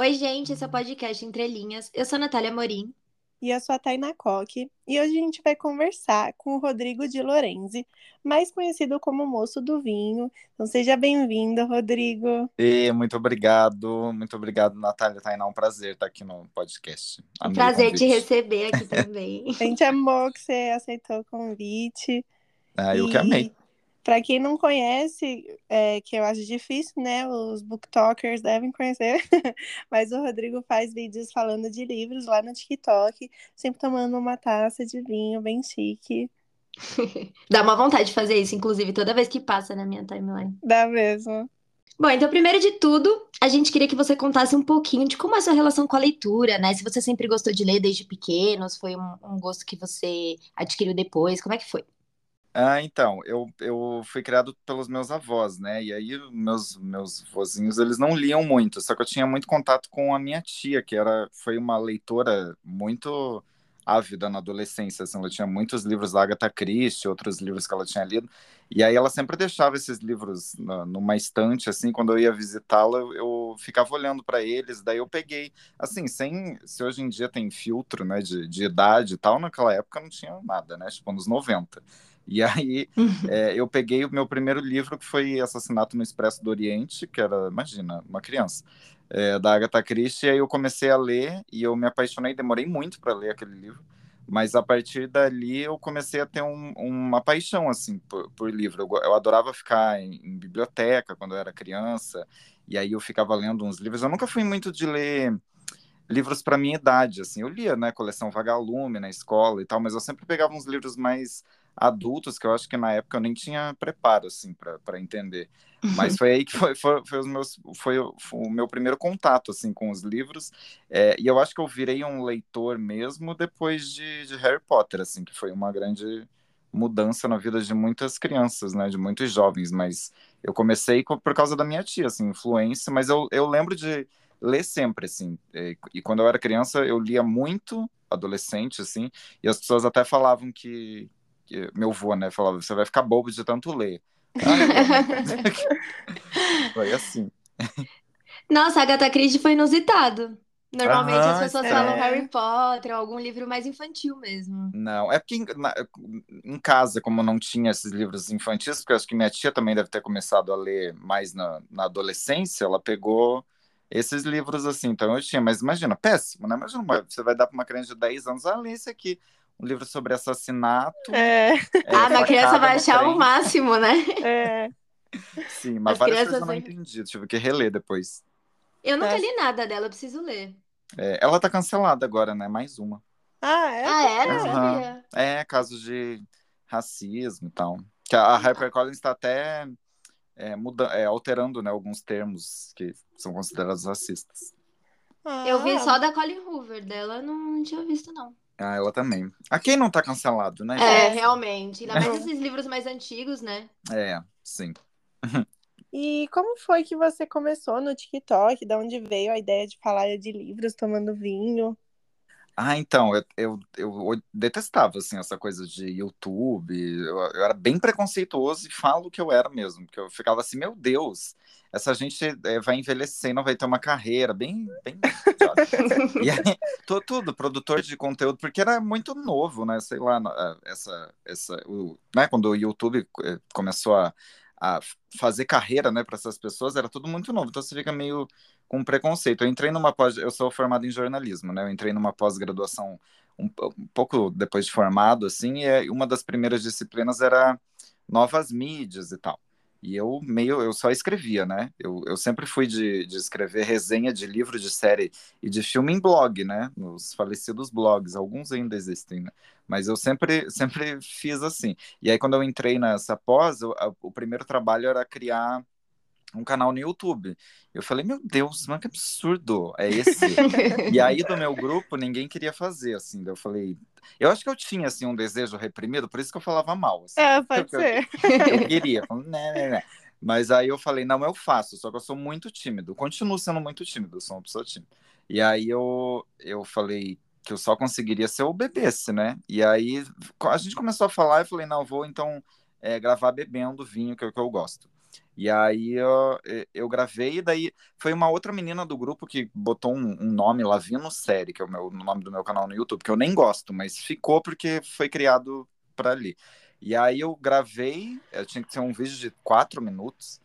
Oi, gente, esse é o podcast Entre Linhas. Eu sou a Natália Morim. E eu sou a Taina Coque. E hoje a gente vai conversar com o Rodrigo de Lorenzi, mais conhecido como Moço do Vinho. Então seja bem-vindo, Rodrigo. E muito obrigado, muito obrigado, Natália Tainá. Um prazer estar aqui no podcast. Um prazer te receber aqui também. a gente amou que você aceitou o convite. Ah, eu e... que amei. Para quem não conhece, é, que eu acho difícil, né? Os booktokers devem conhecer, mas o Rodrigo faz vídeos falando de livros lá no TikTok, sempre tomando uma taça de vinho bem chique. Dá uma vontade de fazer isso, inclusive, toda vez que passa na minha timeline. Dá mesmo. Bom, então, primeiro de tudo, a gente queria que você contasse um pouquinho de como é a sua relação com a leitura, né? Se você sempre gostou de ler desde pequeno, se foi um, um gosto que você adquiriu depois, como é que foi? Ah, então, eu, eu fui criado pelos meus avós, né? E aí meus meus vozinhos, eles não liam muito, só que eu tinha muito contato com a minha tia, que era foi uma leitora muito ávida na adolescência, assim, ela tinha muitos livros da Agatha Christie, outros livros que ela tinha lido, e aí ela sempre deixava esses livros na, numa estante, assim, quando eu ia visitá-la, eu ficava olhando para eles, daí eu peguei, assim, sem, se hoje em dia tem filtro, né, de, de idade e tal, naquela época não tinha nada, né, tipo, nos 90. E aí é, eu peguei o meu primeiro livro, que foi Assassinato no Expresso do Oriente, que era, imagina, uma criança, é, da Agatha Christie, e aí eu comecei a ler e eu me apaixonei, demorei muito para ler aquele livro, mas a partir dali eu comecei a ter um, uma paixão, assim, por, por livro. Eu, eu, adorava ficar em, em biblioteca quando eu era criança, e aí eu ficava lendo uns livros. Eu nunca fui muito de ler livros para minha idade, assim. Eu lia, né, coleção Vagalume na escola e tal, mas eu sempre pegava uns livros mais adultos que eu acho que na época eu nem tinha preparo assim para entender. Mas foi aí que foi, foi, foi, os meus, foi, foi, o meu primeiro contato assim com os livros. É, e eu acho que eu virei um leitor mesmo depois de, de, Harry Potter, assim, que foi uma grande mudança na vida de muitas crianças, né, de muitos jovens. Mas eu comecei por causa da minha tia, assim, influência. Mas eu, eu lembro de ler sempre, assim. E, e quando eu era criança eu lia muito, adolescente, assim. E as pessoas até falavam que meu avô, né, falava, você vai ficar bobo de tanto ler. foi assim. Nossa, a Agatha Christie foi inusitado. Normalmente as pessoas é. falam Harry Potter ou algum livro mais infantil mesmo. Não, é porque em, na, em, casa, como não tinha esses livros infantis, porque eu acho que minha tia também deve ter começado a ler mais na, na adolescência, ela pegou esses livros assim, então eu tinha, mas imagina, péssimo, né? Imagina, você vai dar para uma criança de 10 anos, ah, lê esse aqui um livro sobre assassinato. É. é ah, mas a criança vai achar o máximo, né? É. Sim, mas As várias coisas eu não entendi, tive que reler depois. Eu nunca é. li nada dela, eu preciso ler. É, ela tá cancelada agora, né? Mais uma. Ah, é? Ah, é? Não sabia. É, casos de racismo e tal. Que a, a HarperCollins está até é, muda, é, alterando né, alguns termos que são considerados racistas. Ah. Eu vi só da Colin Hoover, dela não tinha visto, não. Ah, ela também. A quem não tá cancelado, né? É, realmente. Ainda mais esses livros mais antigos, né? É, sim. E como foi que você começou no TikTok? De onde veio a ideia de falar de livros tomando vinho? Ah, então, eu, eu, eu, detestava, assim, essa coisa de YouTube, eu, eu, era bem preconceituoso e falo que eu era mesmo, porque eu ficava assim, meu Deus, essa gente é, vai envelhecer, não vai ter uma carreira, bem, bem... e aí, tô, tudo, produtor de conteúdo, porque era muito novo, né, sei lá, essa, essa, o, né, quando o YouTube eh, começou a, a fazer carreira, né, para essas pessoas, era tudo muito novo, então você fica meio com preconceito. Eu entrei numa pós, eu sou formado em jornalismo, né? Eu entrei numa pós-graduação um, um, pouco depois de formado, assim, e uma das primeiras disciplinas era novas mídias e tal. E eu meio, eu só escrevia, né? Eu, eu sempre fui de, de escrever resenha de livro, de série e de filme em blog, né? Nos falecidos blogs, alguns ainda existem, né? Mas eu sempre, sempre fiz assim. E aí, quando eu entrei nessa pós, eu, a, o primeiro trabalho era criar um canal no YouTube. Eu falei, meu Deus, mas que absurdo é esse? e aí do meu grupo ninguém queria fazer, assim. Eu falei, eu acho que eu tinha assim um desejo reprimido, por isso que eu falava mal. Assim, é, pode ser. Eu, eu queria, né, né, né. Mas aí eu falei, não, eu faço, só que eu sou muito tímido. Continuo sendo muito tímido, sou uma pessoa tímida. E aí eu, eu falei que eu só conseguiria se eu bebesse, né? E aí a gente começou a falar, eu falei, não, vou então é, gravar bebendo vinho, que é o que eu gosto. E aí eu, eu gravei, e daí foi uma outra menina do grupo que botou um, um nome, Lavino Série, que é o, meu, nome do meu canal no YouTube, que eu nem gosto, mas ficou porque foi criado para ali. E aí eu gravei, eu tinha que ser um vídeo de quatro minutos,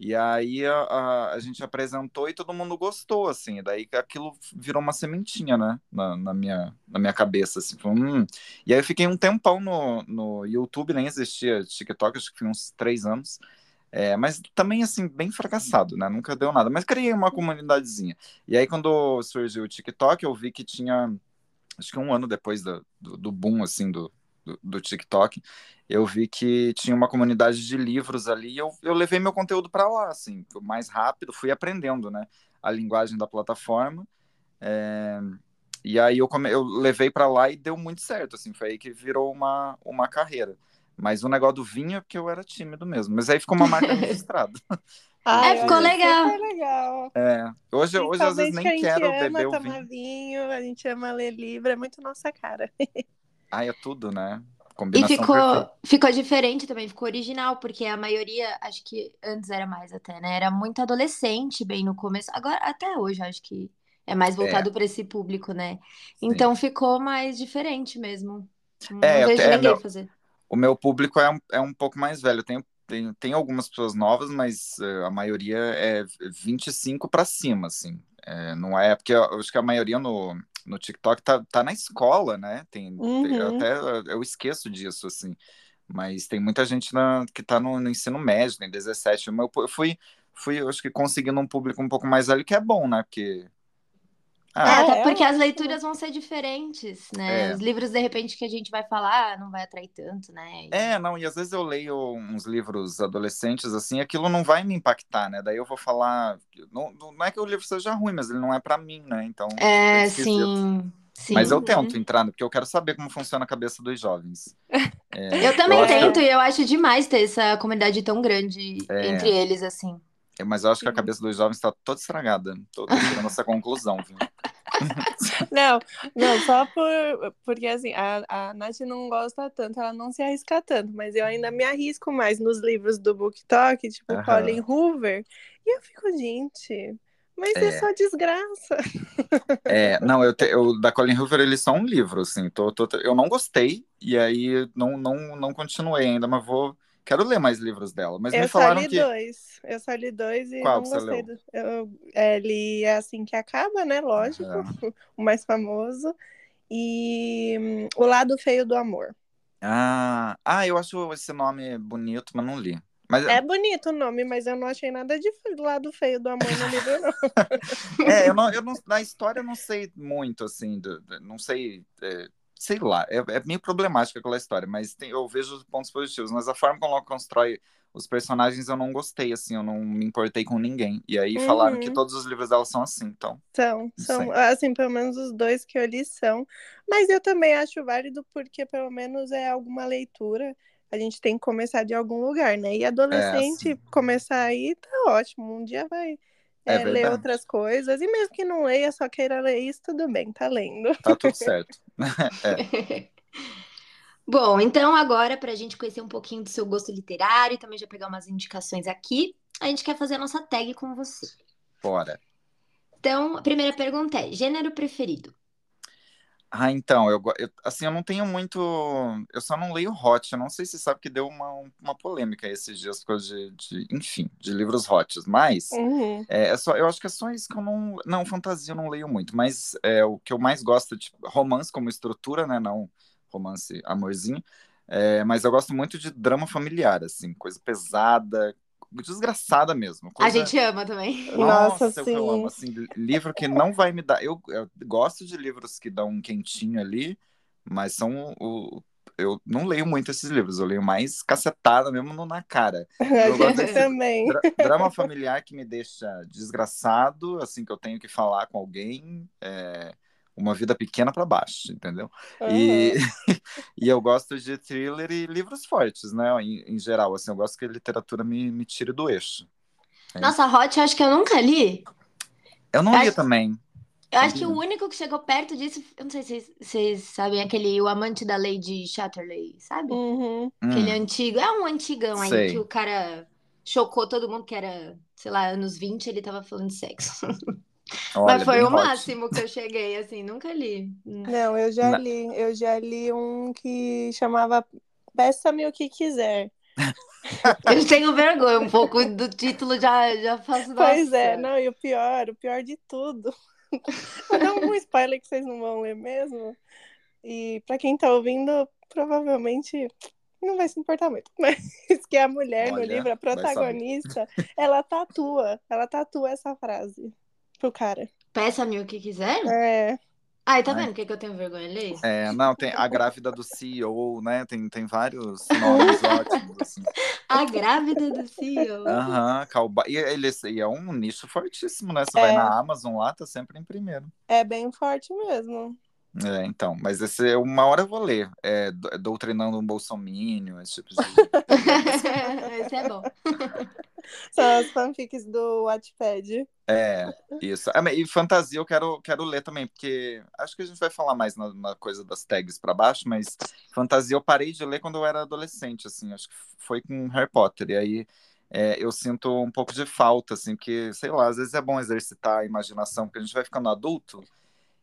e aí a, a, a, gente apresentou e todo mundo gostou, assim. Daí aquilo virou uma sementinha, né? Na, na minha, na minha cabeça, assim. hum. E aí eu fiquei um tempão no, no YouTube, nem existia TikTok, acho que foi uns três anos. É, mas também, assim, bem fracassado, né? Nunca deu nada. Mas criei uma comunidadezinha. E aí, quando surgiu o TikTok, eu vi que tinha, acho que um ano depois do, do, do boom, assim, do, do, do, TikTok, eu vi que tinha uma comunidade de livros ali e eu, eu levei meu conteúdo para lá, assim, mais rápido, fui aprendendo, né, a linguagem da plataforma. É, e aí eu, come, eu levei para lá e deu muito certo, assim, foi aí que virou uma, uma carreira. Mas o negócio do vinho é porque eu era tímido mesmo. Mas aí ficou uma marca registrada. Ai, é, ficou legal. legal. É. Hoje, hoje às vezes nem quero beber o vinho. vinho. A gente ama ler livro, é muito nossa cara. Ai, é tudo, né? Combinação e ficou, ficou diferente também, ficou original, porque a maioria, acho que antes era mais até, né? Era muito adolescente bem no começo. Agora, até hoje, acho que é mais voltado é. para esse público, né? Sim. Então ficou mais diferente mesmo. Não é, vejo até, ninguém fazer. O meu público é um, é um pouco mais velho. Tem, tem, tem algumas pessoas novas, mas uh, a maioria é 25 para cima, assim. É, não é, porque eu acho que a maioria no, no TikTok tá, tá na escola, né? Tem, uhum. tem, até eu esqueço disso, assim. Mas tem muita gente na, que tá no, no ensino médio, tem 17. Eu, eu fui, fui, eu acho que conseguindo um público um pouco mais velho, que é bom, né? Porque ah, é, até porque as leituras vão ser diferentes, né? É. Os livros, de repente, que a gente vai falar não vai atrair tanto, né? E... É, não, e às vezes eu leio uns livros adolescentes, assim, aquilo não vai me impactar, né? Daí eu vou falar. Não, não é que o livro seja ruim, mas ele não é para mim, né? Então. É, é sim. Sim, Mas eu tento entrar, porque eu quero saber como funciona a cabeça dos jovens. É, eu também eu tento, e eu acho demais ter essa comunidade tão grande é... entre eles, assim. É, mas eu acho que a cabeça dos jovens está toda estragada. Tô chegando essa conclusão, viu? Não, não, só por, porque assim, a, a Nath não gosta tanto, ela não se arrisca tanto, mas eu ainda me arrisco mais nos livros do BookTok, tipo uhum. Colin Hoover, e eu fico, gente, mas é, é só desgraça. É, não, eu, te, eu da Colin Hoover eles são um livro, assim, tô, tô, eu não gostei, e aí não, não, não continuei ainda, mas vou Quero ler mais livros dela, mas eu me falaram que... Eu só li dois. Eu só li dois e Qual não gostei. Do... Eu é, li Assim Que Acaba, né? Lógico. O mais famoso. E hum, O Lado Feio do Amor. Ah, ah, eu acho esse nome bonito, mas não li. Mas... É bonito o nome, mas eu não achei nada de lado feio do amor no livro, não. é, eu não, eu não, na história eu não sei muito, assim, do, não sei é, sei lá, é, é meio problemática aquela história, mas tem, eu vejo os pontos positivos. Mas a forma como ela constrói os personagens eu não gostei, assim, eu não me importei com ninguém. E aí uhum. falaram que uhum. todos os livros dela são assim, então. São, são, assim, pelo menos os dois que eu li são. Mas eu também acho válido porque pelo menos é alguma leitura. A gente tem que começar de algum lugar, né? E adolescente é, começar aí tá ótimo. Um dia vai é, é ler outras coisas. E mesmo que não leia, só queira ler isso, tudo bem, tá lendo. Tá tudo certo. é. Bom, então agora, para a gente conhecer um pouquinho do seu gosto literário e também já pegar umas indicações aqui, a gente quer fazer a nossa tag com você. Bora. Então, a primeira pergunta é: gênero preferido? Ah, então, eu, eu, assim, eu não tenho muito. Eu só não leio hot. Eu não sei se sabe que deu uma, uma polêmica esses dias causa de, de enfim, de livros hots. Mas uhum. é, é, só, eu acho que é só isso que eu não. Não, fantasia eu não leio muito. Mas é, o que eu mais gosto, tipo, romance como estrutura, né? Não romance amorzinho. É, mas eu gosto muito de drama familiar, assim, coisa pesada, desgraçada mesmo. Coisa... A gente ama também. Nossa, Nossa eu, eu amo. Assim, livro que não vai me dar. Eu, eu, gosto de livros que dão um quentinho ali, mas são o. Eu não leio muito esses livros, eu leio mais cacetada mesmo no, na cara. Eu gosto também. Dra drama familiar que me deixa desgraçado, assim, que eu tenho que falar com alguém. É uma vida pequena para baixo, entendeu? Uhum. E, e eu gosto de thriller e livros fortes, né? Em, em, geral, assim, eu gosto que a literatura me, me tire do eixo. É. Nossa, Hot, acho que eu nunca li. Eu não eu li acho... também. Eu acho que o único que chegou perto disso, eu não sei se vocês sabem, aquele O Amante da Lady Chatterley, sabe? Uhum. Aquele hum. antigo, é um antigão aí que o cara chocou todo mundo, que era, sei lá, anos 20, ele tava falando de sexo. Olha, Mas foi o hot. máximo que eu cheguei, assim, nunca li. Não, eu já li, eu já li um que chamava Peça-me o que quiser. Eu tenho vergonha um pouco do título, já, já faço Pois é, não, e o pior, o pior de tudo. Vou dar um spoiler que vocês não vão ler mesmo. E pra quem tá ouvindo, provavelmente não vai se importar muito. Mas que a mulher no Olha, livro, a protagonista, ela tatua, ela tatua essa frase pro cara. Peça-me o que quiser? É, Ai, tá vendo o que, que eu tenho vergonha ler? É, não, tem a grávida do CEO, né? Tem, tem vários nomes ótimos, assim. A grávida do CEO. Aham, cowboy. E, ele, e é um nicho fortíssimo, né? Você vai É. na Amazon lá, tá sempre em primeiro. é bem forte mesmo. É, então, mas esse uma hora eu vou ler. É, do- doutrinando um bolsominion, esse tipo de. Esse é bom. São as fanfics do Wattpad. É, isso. Ah, E fantasia eu quero, quero ler também, porque acho que a gente vai falar mais na, na coisa das tags pra baixo, mas fantasia eu parei de ler quando eu era adolescente, assim, acho que foi com Harry Potter, e aí é, eu sinto um pouco de falta, assim, porque, sei lá, às vezes é bom exercitar a imaginação, porque a gente vai ficando adulto,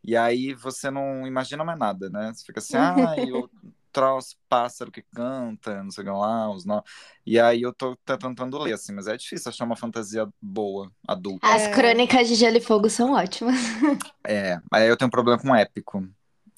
e aí você não imagina mais nada, né? Você fica assim, ah, e o troço pássaro que canta, não sei o que lá, os nó... E aí eu tô, tô tentando ler, assim, mas é difícil achar uma fantasia boa, adulta. As É. crônicas de Gelo e Fogo são ótimas. É, aí eu tenho um problema com épico.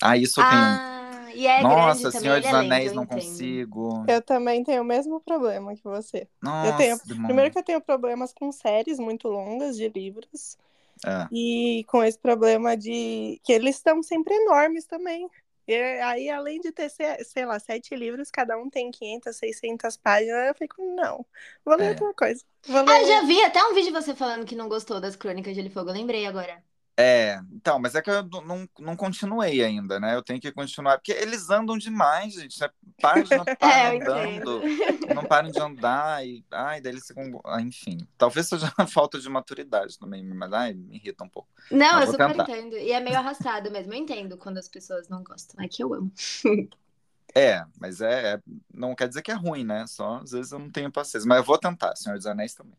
Ah, isso eu tenho. Ah, e é Nossa, grande também, Senhor ele dos é lento, Anéis eu não entendo. consigo. Eu também tenho o mesmo problema que você. Nossa, tenho- demônio. Primeiro que eu tenho problemas com séries muito longas de livros. É. E com esse problema de que eles estão sempre enormes também. E aí, além de ter, sei lá, sete livros, cada um tem 500, 600 páginas, eu fico, não, vou ler É. outra coisa. Vou Ah, ler... eu já vi até um vídeo de você falando que não gostou das crônicas de Gelo e Fogo, eu lembrei agora. É, então, mas é que eu não- não, continuei ainda, né? Eu tenho que continuar, porque eles andam demais, gente. Né? Página tá É, eu andando, entendo. não param de andar, e ai, daí eles ficam. ah, enfim, talvez seja falta de maturidade também, mas ai, me irrita um pouco. Não, Mas eu super tentar. entendo. E é meio arrastado mesmo. Eu entendo quando as pessoas não gostam. É que eu amo. É, mas é, é- não quer dizer que é ruim, né? Só às vezes eu não tenho paciência. Mas eu vou tentar, Senhor dos Anéis também.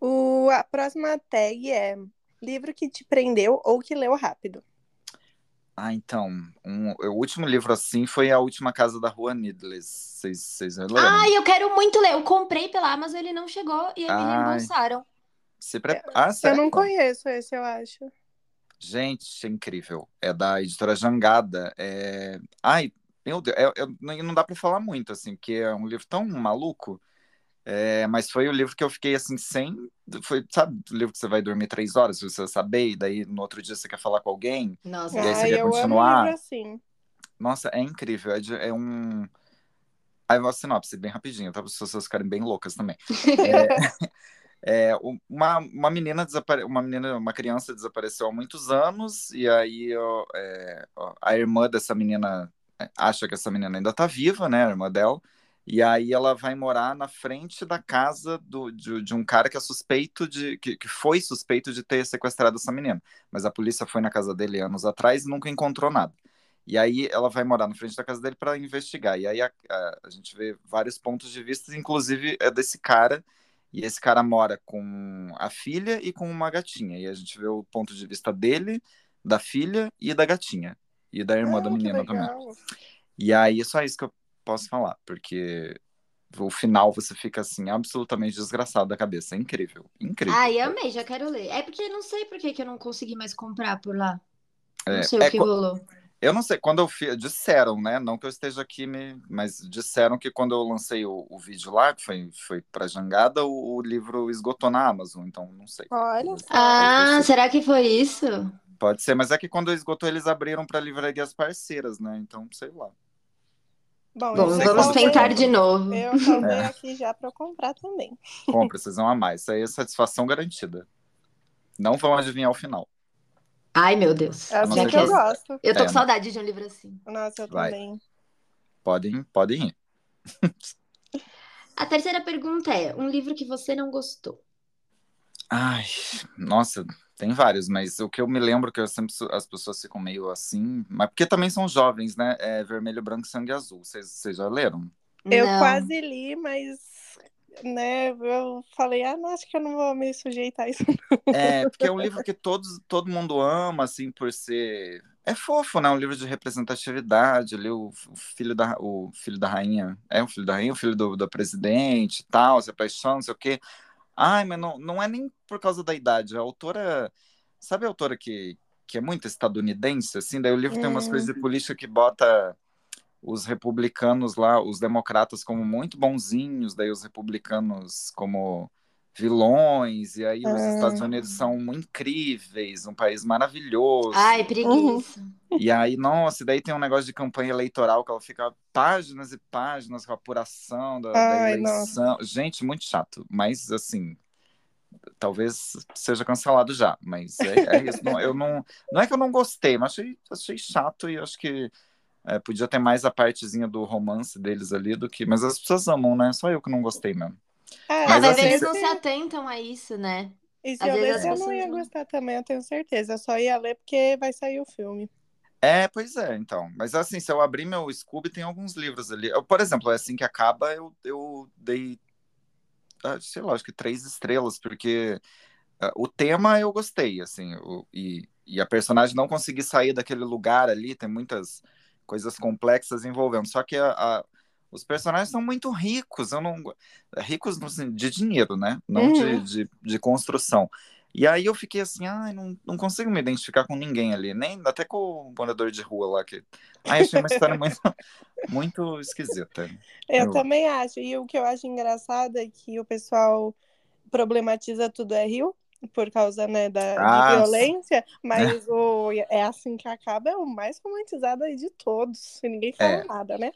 O, a próxima tag é livro que te prendeu ou que leu rápido. Ah, então, um- o último livro assim foi A Última Casa da Rua Needless. Vocês, leram? Ai, eu quero muito ler. Eu comprei pela Amazon, ele não chegou e aí me reembolsaram. Se pre... Ah, Eu não conheço esse, eu acho. Gente, é incrível. É da editora Jangada. É... Ai, meu Deus, é- é- não não dá pra falar muito, assim, porque é um livro tão maluco. É, mas foi o livro que eu fiquei assim, sem. Foi, sabe, o livro que você vai dormir três horas, se você saber, e daí no outro dia você quer falar com alguém. Nossa, E aí você Ai, quer eu amo continuar? livro assim. Nossa, é incrível. É, de- é um. Aí uma sinopse bem rapidinho, tá? Para as pessoas ficarem bem loucas também. É, é, uma, uma menina desapare... uma menina, uma criança desapareceu há muitos anos, e aí ó, é, ó, a irmã dessa menina é, acha que essa menina ainda tá viva, né? A irmã dela. E aí ela vai morar na frente da casa do, de, de um cara que é suspeito de. Que, que foi suspeito de ter sequestrado essa menina. Mas a polícia foi na casa dele anos atrás e nunca encontrou nada. E aí ela vai morar na frente da casa dele para investigar. E aí a, a, a gente vê vários pontos de vista, inclusive é desse cara. E esse cara mora com a filha e com uma gatinha. E a gente vê o ponto de vista dele, da filha e da gatinha. E da irmã Ah, da que menina também. E aí é só isso que eu posso falar, porque o final você fica assim, absolutamente desgraçado da cabeça. É incrível. Incrível. Ai, amei, já quero ler. É porque não sei por que, que eu não consegui mais comprar por lá. Não É, sei é o que rolou. Eu não sei, quando eu fiz, disseram, né? Não que eu esteja aqui, me, mas disseram que quando eu lancei o, o vídeo lá, que foi, foi pra Jangada, o, o livro esgotou na Amazon, então não sei. Olha só. Ah, será que foi isso? Pode ser, mas é que quando esgotou, eles abriram para livrarias parceiras, né? Então, sei lá. Bom, Bom, eu sei vamos tentar de novo. Eu salvei É. aqui já pra eu comprar também. Compra, vocês vão amar. Isso aí é satisfação garantida. Não vão adivinhar o final. Ai, meu Deus. É assim que eu gosto. Eu tô É, com saudade de um livro assim. Nossa, eu Vai. também. Podem, podem ir. A terceira pergunta é: um livro que você não gostou? Ai, nossa, tem vários, mas o que eu me lembro que eu sempre as pessoas ficam meio assim, mas porque também são jovens, né? É Vermelho, Branco e Sangue Azul. Vocês vocês já leram? Eu Não. quase li, mas né, eu falei, ah, não, acho que eu não vou me sujeitar a isso. É, porque é um livro que todos, todo mundo ama, assim, por ser. É fofo, né? Um livro de representatividade, ali, o, o filho da, o filho da rainha. É o filho da rainha, o filho do, do presidente e tal, se apaixona, não sei o quê. Ai, mas não, não é nem por causa da idade. A autora. Sabe a autora que, que é muito estadunidense, assim? Daí o livro tem umas coisas de política que bota os republicanos lá, os democratas como muito bonzinhos, daí os republicanos como vilões, e aí os Ah. Estados Unidos são incríveis, um país maravilhoso. Ai, preguiça. E aí, nossa, e daí tem um negócio de campanha eleitoral que ela fica páginas e páginas com a apuração da, da Ai, eleição. Gente, muito chato, mas assim, talvez seja cancelado já, mas é, é isso. Não, eu não, não é que eu não gostei, mas achei, achei chato e acho que é, podia ter mais a partezinha do romance deles ali do que. Mas as pessoas amam, né? Só eu que não gostei mesmo. Ah, Ah, Mas assim, eles não se atentam a isso, né? E se às eu lesse, eu não ia não- gostar também, eu tenho certeza. Eu só ia ler porque vai sair o filme. É, pois é, então. Mas assim, se eu abrir meu Scooby, tem alguns livros ali. Eu, por exemplo, é assim que acaba, eu, eu dei, ah, sei lá, acho que três estrelas, porque ah, o tema eu gostei, assim, o- e, e a personagem não conseguir sair daquele lugar ali, tem muitas coisas complexas envolvendo. Só que a- a- os personagens são muito ricos, eu não, ricos de dinheiro, né? Não de, Uhum. de, de construção. E aí eu fiquei assim, ai, não, não consigo me identificar com ninguém ali, nem até com o morador de rua lá que. Ai, achei uma história muito, muito esquisita. Eu Eu- também acho. E o que eu acho engraçado é que o pessoal problematiza tudo é Rio, por causa né, da, Ah, de violência, mas o É Assim Que Acaba é o mais romantizado aí de todos. E ninguém fala É. nada, né?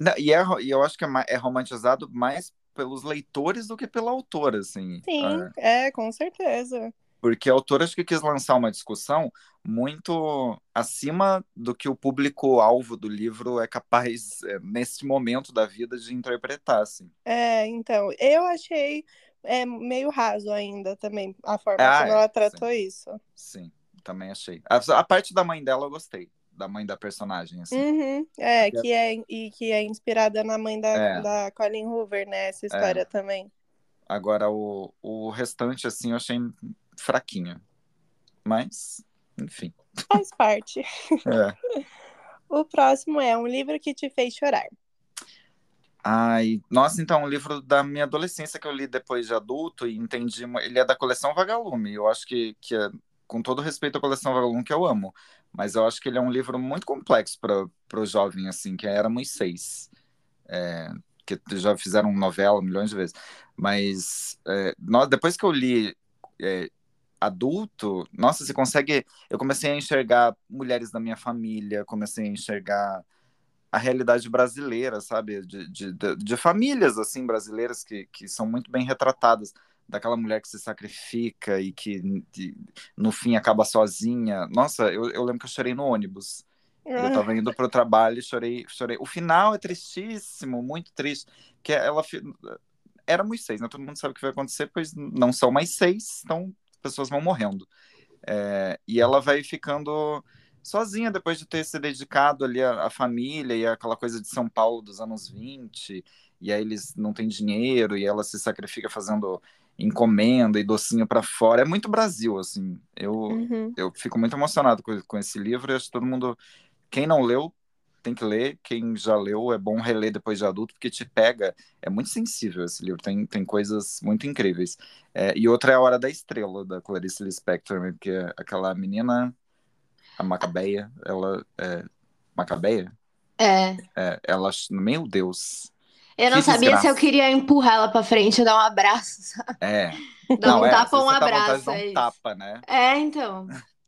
Não, e, é, e eu acho que é, é romantizado mais pelos leitores do que pela autora, assim. Sim, Ah, é, com certeza. Porque a autora acho que quis lançar uma discussão muito acima do que o público-alvo do livro é capaz, é, nesse momento da vida, de interpretar, assim. É, então, eu achei é, meio raso ainda também a forma Ah, como é, ela tratou isso. Sim, também achei. A, a parte da mãe dela eu gostei, da mãe da personagem, assim. Uhum, é, que é, e que é inspirada na mãe da, É. da Colin Hoover, né? Essa história também. Agora, o, o restante, assim, eu achei fraquinho. Mas, enfim. Faz parte. É. O próximo é um livro que te fez chorar. Ai, nossa, então, um livro da minha adolescência que eu li depois de adulto e entendi. Ele é da coleção Vagalume. Eu acho que, que é, com todo respeito à coleção Vagalume, que eu amo, mas eu acho que ele é um livro muito complexo para o jovem, assim, que era Moisés. É, que já fizeram novela milhões de vezes. Mas é, nó- depois que eu li é, adulto, nossa, você consegue. Eu comecei a enxergar mulheres da minha família, comecei a enxergar a realidade brasileira, sabe? De, de, de, de famílias, assim, brasileiras que, que são muito bem retratadas. Daquela mulher que se sacrifica e que de- no fim acaba sozinha. Nossa, eu, eu lembro que eu chorei no ônibus. Eu tava indo pro trabalho e chorei, chorei. O final é tristíssimo, muito triste. Que ela era Moisés, né? Todo mundo sabe o que vai acontecer, pois não são mais seis, então as pessoas vão morrendo. É, e ela vai ficando sozinha depois de ter se dedicado ali à, à família e aquela coisa de São Paulo dos anos 20, e aí eles não têm dinheiro e ela se sacrifica fazendo encomenda e docinho para fora. É muito Brasil, assim. Eu, Uhum. eu fico muito emocionado com, com esse livro e acho que todo mundo, quem não leu, tem que ler. Quem já leu, é bom reler depois de adulto, porque te pega. É muito sensível esse livro, tem, tem coisas muito incríveis. É, e outra é A Hora da Estrela, da Clarice Lispector, que é aquela menina, a Macabeia, ela é. Macabeia? É. É, ela, meu Deus. Eu não Que sabia desgraça. se eu queria empurrar ela pra frente e dar um abraço, sabe? É. Dar um é, tapa ou um você dá vontade de abraço. um é isso. tapa, né? É, então.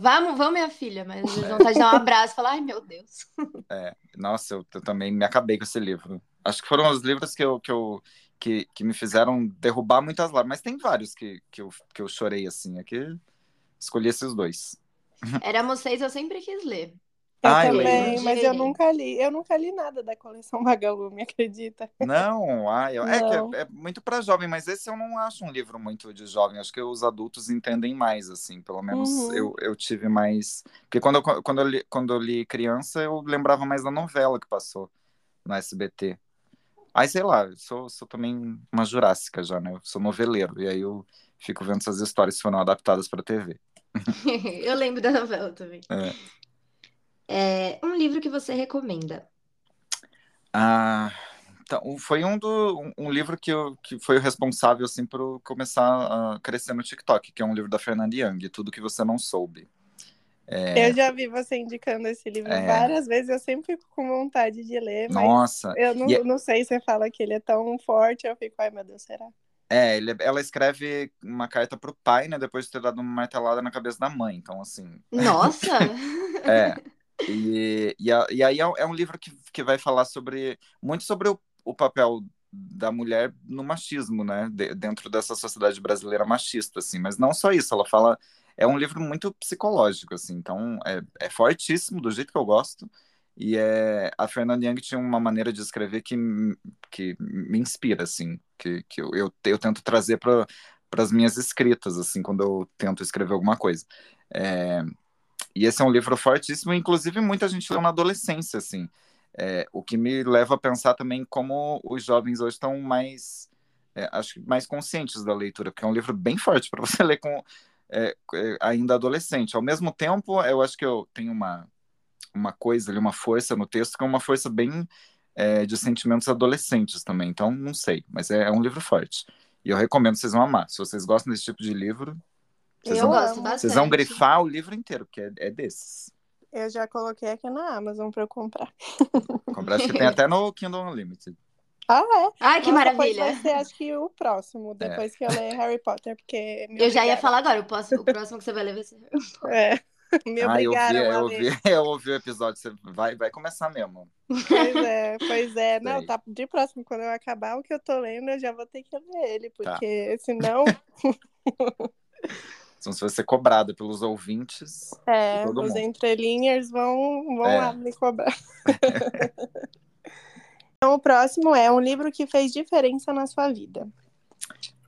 Vamos, vamos, minha filha, mas às vezes vontade de dar um abraço e falar, ai meu Deus. Nossa, eu, eu também me acabei com esse livro. Acho que foram os livros que eu, que eu que, que me fizeram derrubar muitas lágrimas. Mas tem vários que, que, eu, que eu chorei assim. Aqui escolhi esses dois. Éramos seis, eu sempre quis ler. Eu Ah, eu também, lembro. mas eu nunca li. Eu nunca li nada da coleção Vagalume, acredita? Não, ah, eu, é, que Não. é, é muito para jovem, mas esse eu não acho um livro muito de jovem. Acho que os adultos entendem mais, assim. Pelo menos Uhum. eu, eu tive mais. Porque quando eu, quando, eu li, quando eu li criança, eu lembrava mais da novela que passou no SBT. Aí, sei lá, eu sou, sou também uma jurássica já, né? Eu sou noveleiro, e aí eu fico vendo essas histórias que foram adaptadas para TV. eu lembro da novela também. É. É, um livro que você recomenda? Ah, então, foi um, do, um, livro que, eu, que foi o responsável assim, por começar a crescer no TikTok, que é um livro da Fernanda Young, Tudo Que Você Não Soube. É... Eu já vi você indicando esse livro é... várias vezes, eu sempre fico com vontade de ler, mas Nossa. eu não, e... não sei se você fala que ele é tão forte, eu fico, ai meu Deus, será? É, ele, ela escreve uma carta pro pai, né, depois de ter dado uma martelada na cabeça da mãe, então assim... Nossa! é, e, e, a, e aí é, é, um livro que, que vai falar sobre, muito sobre o, o papel da mulher no machismo, né, de, dentro dessa sociedade brasileira machista, assim, mas não só isso, ela fala é um livro muito psicológico, assim, então é, é fortíssimo, do jeito que eu gosto, e é, a Fernanda Young tinha uma maneira de escrever que, que me inspira, assim, que, que eu, eu, eu tento trazer para as minhas escritas, assim, quando eu tento escrever alguma coisa. É, e esse é um livro fortíssimo, inclusive muita gente leu na adolescência, assim, é, o que me leva a pensar também como os jovens hoje estão mais, é, acho mais conscientes da leitura, porque é um livro bem forte para você ler com é, é, ainda adolescente. Ao mesmo tempo, eu acho que eu tenho uma, uma coisa ali, uma força no texto, que é uma força bem é, de sentimentos adolescentes também. Então, não sei, mas é, é, um livro forte. E eu recomendo, vocês vão amar. Se vocês gostam desse tipo de livro, vocês, eu vão, gosto bastante. vocês vão grifar o livro inteiro, porque é, é desses. Eu já coloquei aqui na Amazon para eu comprar. Comprar, acho que tem até no Kindle Unlimited. Ah, é? Ai, que Nossa, maravilha. Vai ser, acho que o próximo, é. depois é. que eu ler Harry Potter, porque... Eu já ia falar agora, o próximo, o próximo que você vai ler vai ser Harry Potter. É. Me ah, eu vi, eu ouvi, eu ouvi o episódio, você vai, vai começar mesmo. Pois é, pois é. Não, tá de próximo, quando eu acabar o que eu tô lendo, eu já vou ter que ler ele, tá. porque tá. senão... Então, se você ser cobrada pelos ouvintes. É, os mundo. entrelinhas vão, vão é. lá me cobrar. Então, o próximo é um livro que fez diferença na sua vida.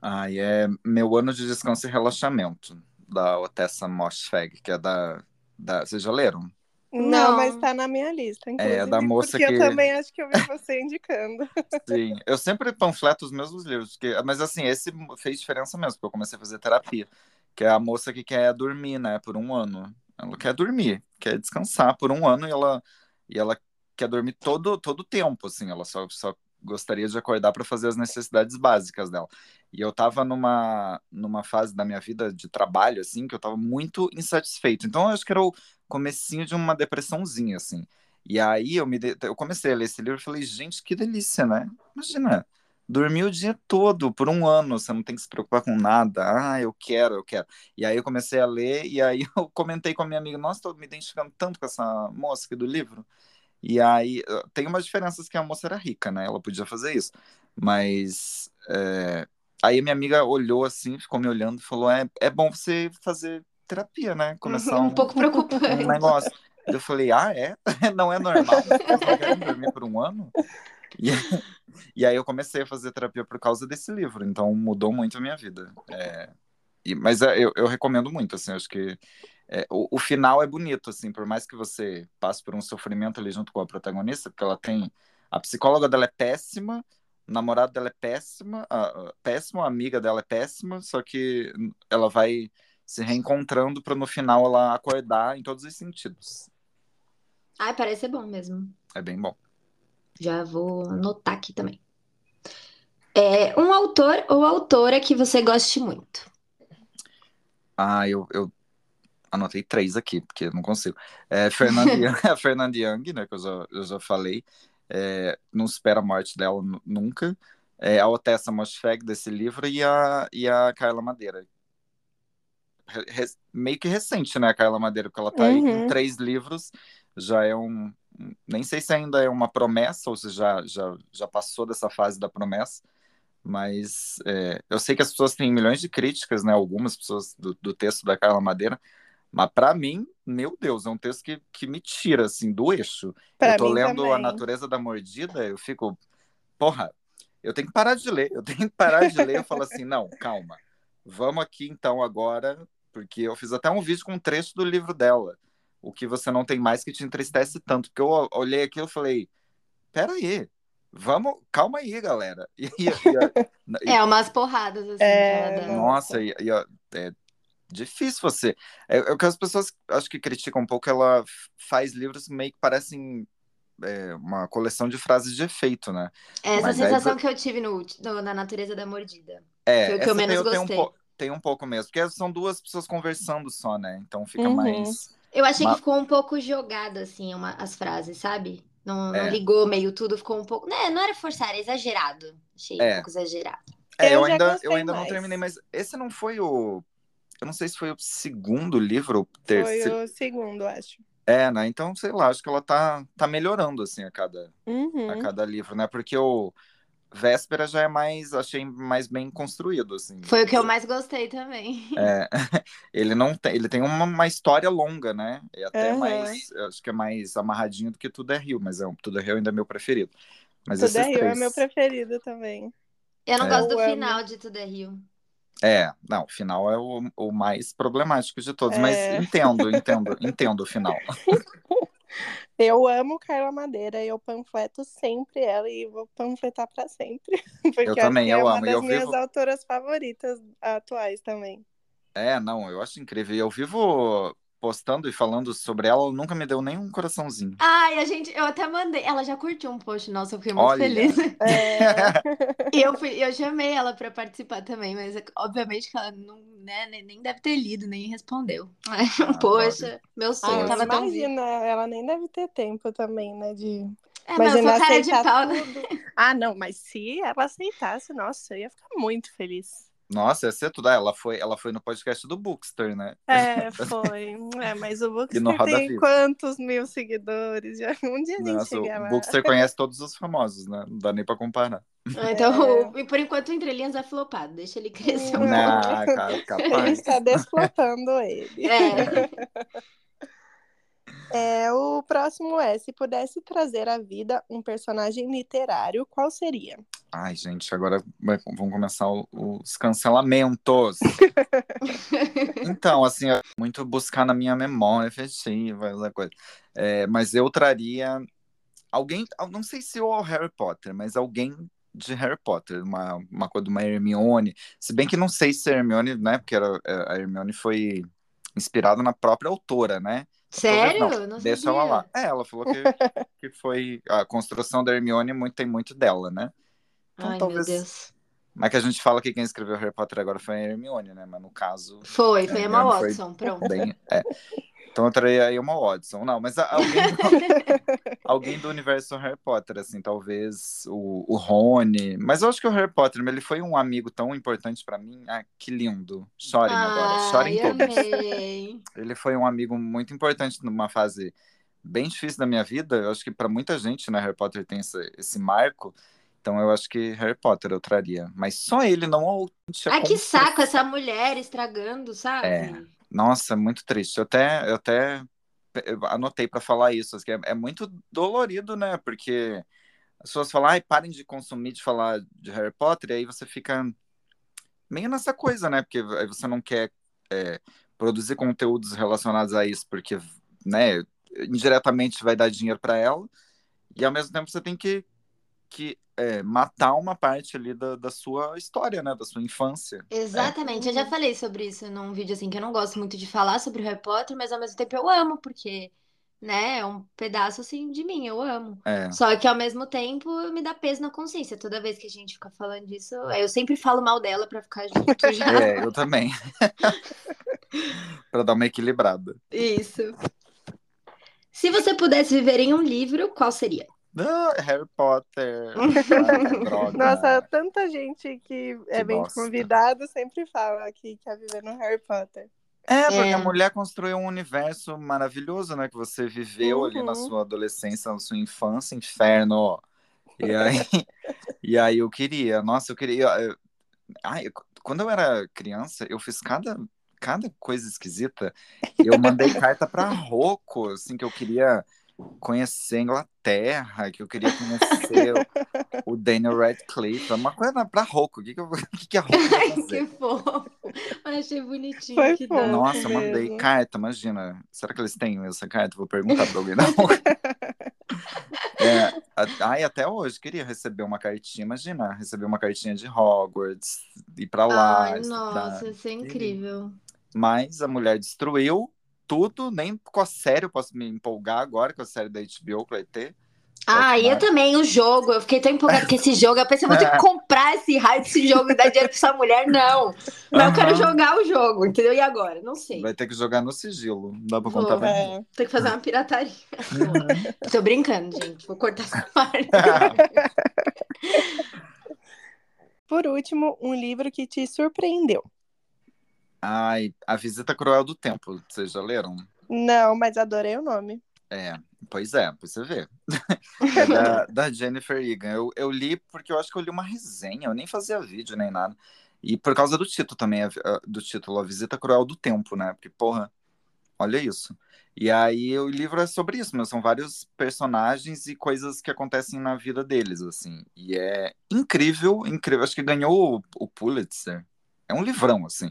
Ah, é Meu Ano de Descanso e Relaxamento, da Otessa Moschfeg, que é da, da... Vocês já leram? Não, Não, mas tá na minha lista, inclusive, é, da moça porque que... eu também acho que eu vi você indicando. Sim, eu sempre panfleto os mesmos livros, porque... mas assim, esse fez diferença mesmo, porque eu comecei a fazer terapia, que é a moça que quer dormir, né, por um ano. Ela quer dormir, quer descansar por um ano e ela, e ela quer dormir todo todo tempo, assim, ela só, só gostaria de acordar para fazer as necessidades básicas dela. E eu estava numa numa fase da minha vida de trabalho assim, que eu estava muito insatisfeito. Então eu acho que era o comecinho de uma depressãozinha assim. E aí eu me de... eu comecei a ler esse livro e falei, gente, que delícia, né? Imagina, dormir o dia todo por um ano, você não tem que se preocupar com nada. Ah, eu quero, eu quero. E aí eu comecei a ler e aí eu comentei com a minha amiga, nossa, estou me identificando tanto com essa moça aqui do livro. E aí, tem umas diferenças que a moça era rica, né? Ela podia fazer isso. Mas é... aí minha amiga olhou assim, ficou me olhando e falou: é, é bom você fazer terapia, né? Começar um, um pouco preocupante. Um negócio. Eu falei, ah, é? Não é normal? Vocês não querem dormir por um ano? E, e aí eu comecei a fazer terapia por causa desse livro, então mudou muito a minha vida. É, e, mas é, eu, eu recomendo muito, assim, acho que é, o, o, final é bonito, assim, por mais que você passe por um sofrimento ali junto com a protagonista, porque ela tem. A psicóloga dela é péssima, o namorado dela é péssima, a, a, péssimo, a amiga dela é péssima, só que ela vai se reencontrando para no final ela acordar em todos os sentidos. Ai, parece ser bom mesmo. É bem bom. Já vou anotar aqui também. É um autor ou autora que você goste muito. Ah, eu, eu anotei três aqui, porque eu não consigo. É, a Fernanda Young, né, que eu já, eu já falei, é, não espera a morte dela nunca. É, a Otessa Moschfeg desse livro e a, e a Carla Madeira. Re, meio que recente, né, a Carla Madeira, porque ela tá uhum. aí com três livros, já é um. Nem sei se ainda é uma promessa ou se já, já, já passou dessa fase da promessa, mas é, eu sei que as pessoas têm milhões de críticas, né? Algumas pessoas do, do texto da Carla Madeira, mas para mim, meu Deus, é um texto que, que me tira assim do eixo. Pra eu tô lendo também. A Natureza da Mordida, eu fico, porra, eu tenho que parar de ler, eu tenho que parar de ler. Eu falo assim, não, calma, vamos aqui então agora, porque eu fiz até um vídeo com um trecho do livro dela, o que você não tem mais que te entristece tanto, porque eu olhei aquilo e falei, peraí, vamos, calma aí, galera. E, e, e, é, umas porradas assim. É, nossa, e, é difícil você. É, é o que as pessoas acho que criticam um pouco, ela faz livros meio que parecem é, uma coleção de frases de efeito, né? Essa Mas sensação aí... que eu tive no, no, na natureza da mordida. É, foi o que eu menos gostei. Tem um, tem um pouco mesmo, porque são duas pessoas conversando só, né? Então fica uhum. mais. Eu achei que ficou um pouco jogado, assim, uma, as frases, sabe? Não, é. não, ligou meio tudo, ficou um pouco. Né, não era forçar, era exagerado. Achei é. um pouco exagerado. É, eu, eu ainda, eu ainda não terminei, mas esse não foi o. Eu não sei se foi o segundo livro ou o terceiro. Foi o segundo, acho. É, né? Então, sei lá, acho que ela tá, tá melhorando, assim, a cada, uhum. a cada livro, né? Porque o Véspera já é mais, achei mais bem construído, assim. Foi o que eu mais gostei também. É, ele não tem, ele tem uma, uma história longa, né? E até uhum. mais, acho que é mais amarradinho do que Tudo é Rio, mas é, Tudo é Rio ainda é meu preferido. Mas Tudo é Rio três... é meu preferido também. Eu não é. gosto do eu final amo. de Tudo é Rio. É, não, o final é o, o mais problemático de todos, é. mas entendo, entendo, entendo o final. Eu amo Carla Madeira e eu panfleto sempre ela e vou panfletar para sempre. Porque eu também, eu é uma amo. das eu minhas vivo... autoras favoritas atuais também. É, não, eu acho incrível. Eu vivo postando e falando sobre ela, ela nunca me deu nem um coraçãozinho. Ai, a gente, eu até mandei. Ela já curtiu um post nosso, eu fiquei muito Olha. feliz. É. e eu, fui, eu chamei ela para participar também, mas obviamente que ela não, né, nem deve ter lido, nem respondeu. Ah, Poxa, meu sonho ah, tava tão Imagina, ela nem deve ter tempo também, né, de... É, mas, eu cara de pau, né? Ah, não, mas se ela aceitasse, nossa, eu ia ficar muito feliz. Nossa, ia ser tudo. Ah, ela foi, ela foi no podcast do Bookster, né? É, foi. É, mas o Bookster tem quantos mil seguidores? Já, um dia a gente Nossa, chega lá. O Bookster conhece todos os famosos, né? Não dá nem pra comparar. Ah, então, é. por enquanto, Entre Linhas é flopado. Deixa ele crescer um Não, pouco. capaz. A gente tá desflopando ele. É. É, o próximo é: se pudesse trazer à vida um personagem literário, qual seria? Ai, gente, agora vão começar os cancelamentos. então, assim, muito buscar na minha memória efetiva, essa coisa. É, mas eu traria alguém, não sei se o Harry Potter, mas alguém de Harry Potter, uma, uma coisa de uma Hermione. Se bem que não sei se a Hermione, né? Porque era, a Hermione foi inspirada na própria autora, né? Sério? Não, não deixa ela lá. É, ela falou que, que foi. A construção da Hermione muito, tem muito dela, né? Então, Ai, talvez... meu Deus. Mas que a gente fala que quem escreveu Harry Potter agora foi a Hermione, né? Mas no caso. Foi, foi a Emma Watson, pronto. Bem, é. Então eu traria aí uma Watson. Não, mas alguém, alguém do universo Harry Potter, assim, talvez o, o Rony. Mas eu acho que o Harry Potter, ele foi um amigo tão importante para mim. Ah, que lindo. Chorem ah, agora. Chorem todos. Ele foi um amigo muito importante numa fase bem difícil da minha vida. Eu acho que para muita gente, né, Harry Potter tem esse, esse marco. Então eu acho que Harry Potter eu traria. Mas só ele não. Ai, que saco essa mulher estragando, sabe? É. Nossa, muito triste. Eu até, eu até anotei para falar isso, que é, é, muito dolorido, né? Porque as pessoas falam, ai, parem de consumir, de falar de Harry Potter, e aí você fica meio nessa coisa, né? Porque aí você não quer é, produzir conteúdos relacionados a isso, porque, né, indiretamente vai dar dinheiro para ela, e ao mesmo tempo você tem que, que é, matar uma parte ali da, da sua história, né? Da sua infância. Exatamente. É. Eu já falei sobre isso num vídeo assim que eu não gosto muito de falar sobre o Harry Potter, mas ao mesmo tempo eu amo, porque, né, é um pedaço assim de mim, eu amo. É. Só que ao mesmo tempo me dá peso na consciência. Toda vez que a gente fica falando disso, eu sempre falo mal dela para ficar junto já. É, eu também. para dar uma equilibrada. Isso. Se você pudesse viver em um livro, qual seria? Não, Harry Potter. droga. Nossa, tanta gente que, que é bem convidado sempre fala que quer viver no Harry Potter. É, porque é. a mulher construiu um universo maravilhoso, né? Que você viveu uhum. ali na uhum. sua adolescência, na sua infância, inferno. E aí, e aí eu queria, nossa, eu queria. Eu, ai, quando eu era criança, eu fiz cada, cada coisa esquisita. Eu mandei carta para Rocco, assim, que eu queria conhecer a Inglaterra, que eu queria conhecer o, o Daniel Radcliffe, uma coisa pra Rocco. O que, que, eu, que, que a Rocco vai fazer? que fofo! Achei bonitinho. Foi que fofo Nossa, mesmo. mandei carta, imagina. Será que eles têm essa carta? Vou perguntar pra alguém. Não. É, ai, até hoje queria receber uma cartinha. Imagina, receber uma cartinha de Hogwarts, ir pra lá. Ai, nossa, isso é incrível. Mas a mulher destruiu tudo, nem com a série eu posso me empolgar agora com a série da HBO que vai ter. Ah, e eu também, o jogo. Eu fiquei tão empolgada com esse jogo. Eu pensei, vou ter que comprar esse raio desse jogo e dar dinheiro pra essa mulher. Não. Mas eu quero jogar o jogo, entendeu? E agora? Não sei. Vai ter que jogar no sigilo. Não dá pra Vou. contar ninguém. É. Tem que fazer uma pirataria. Tô brincando, gente. Vou cortar essa parte. Por último, um livro que te surpreendeu. Ai, A Visita Cruel do Tempo, vocês já leram? Não, mas adorei o nome. É, pois é, você ver. É da, da Jennifer Egan. Eu, eu li porque eu acho que eu li uma resenha, eu nem fazia vídeo nem nada. E por causa do título também, do título, A Visita Cruel do Tempo, né? Porque, porra, olha isso. E aí o livro é sobre isso, mas são vários personagens e coisas que acontecem na vida deles, assim. E é incrível, incrível. Acho que ganhou o, o Pulitzer. É um livrão, assim.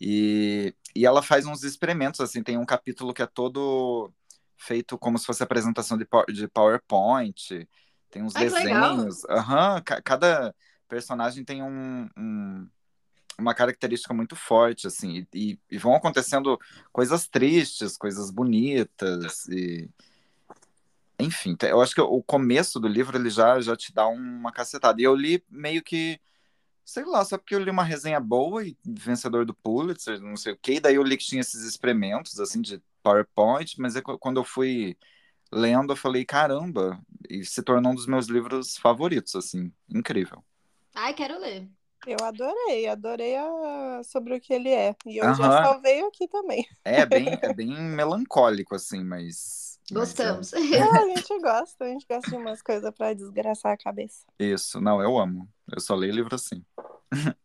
E, e ela faz uns experimentos, assim. Tem um capítulo que é todo feito como se fosse apresentação de, de PowerPoint. Tem uns Ai, legal. desenhos. Aham, ca- cada personagem tem um, um- uma característica muito forte, assim, e, e vão acontecendo coisas tristes, coisas bonitas, e enfim, eu acho que o começo do livro ele já, já te dá uma cacetada. E eu li meio que, sei lá, só porque eu li uma resenha boa e vencedor do Pulitzer, não sei o quê, e daí eu li que tinha esses experimentos, assim, de PowerPoint, mas é qu- quando eu fui lendo, eu falei, caramba, e se tornou um dos meus livros favoritos, assim, incrível. Ai, quero ler. Eu adorei, adorei a... sobre o que ele é. E eu já Aham. salvei aqui também. É bem, é bem melancólico, assim, mas. mas Gostamos. Ah, a gente gosta, a gente gosta de umas coisas pra desgraçar a cabeça. é isso, não, eu amo. Eu só leio livro assim.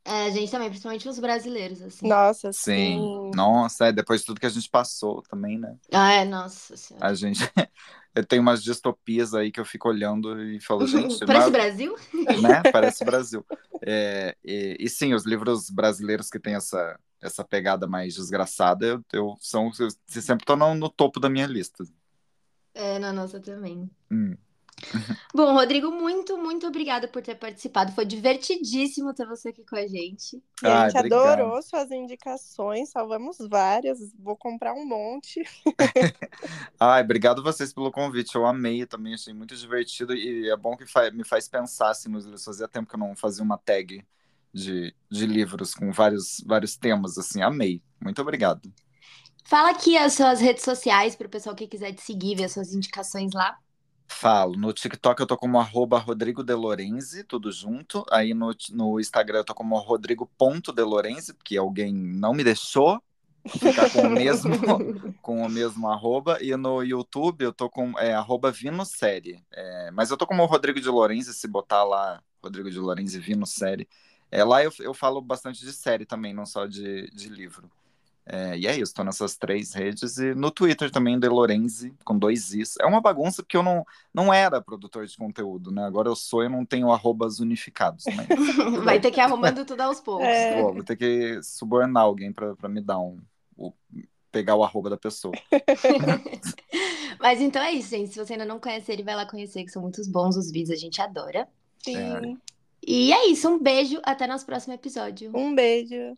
É, a gente também, principalmente os brasileiros, assim. Nossa, Sim. sim. Nossa, é, depois de tudo que a gente passou também, né? Ah, é, nossa senhora. A gente. Eu tenho umas distopias aí que eu fico olhando e falo, gente, Parece mas- Brasil? né? Parece Brasil. É, e, e sim, os livros brasileiros que têm essa, essa pegada mais desgraçada, eu, eu são, eu sempre estão no, no topo da minha lista. É, na nossa também. Hum. Bom, Rodrigo, muito, muito obrigada por ter participado. Foi divertidíssimo ter você aqui com a gente. E a Ai, gente obrigado. adorou suas indicações, salvamos várias. Vou comprar um monte. Ai, obrigado vocês pelo convite. Eu amei também, achei muito divertido e é bom que fa- me faz pensar assim, nos livros. Fazia tempo que eu não fazia uma tag de, de livros com vários, vários temas, assim. Amei. Muito obrigado. Fala aqui as suas redes sociais para o pessoal que quiser te seguir, ver as suas indicações lá. Falo. No TikTok eu tô como arroba Rodrigo De Lorenzi, tudo junto. Aí no, no Instagram eu tô como rodrigo.delorenzi, porque alguém não me deixou ficar com o mesmo, com o mesmo arroba. E no YouTube eu tô com é, arroba Vinosérie. É, mas eu tô como Rodrigo de Lorenzi, se botar lá Rodrigo de Lorenzi Vinosérie. É, lá eu, eu falo bastante de série também, não só de, de livro. É, e é isso, tô nessas três redes. E no Twitter também, De Lorenzi, com dois is. É uma bagunça porque eu não, não era produtor de conteúdo, né? Agora eu sou e não tenho arrobas unificados. Mas, Vai ter que ir arrumando tudo aos poucos. É. pô, vou ter que subornar alguém pra, pra me dar um. o- pegar o arroba da pessoa. Mas então é isso, gente. Se você ainda não conhece ele, vai lá conhecer, que são muitos bons os vídeos, a gente adora. Sim. E é isso, um beijo, até nosso próximo episódio. Um beijo.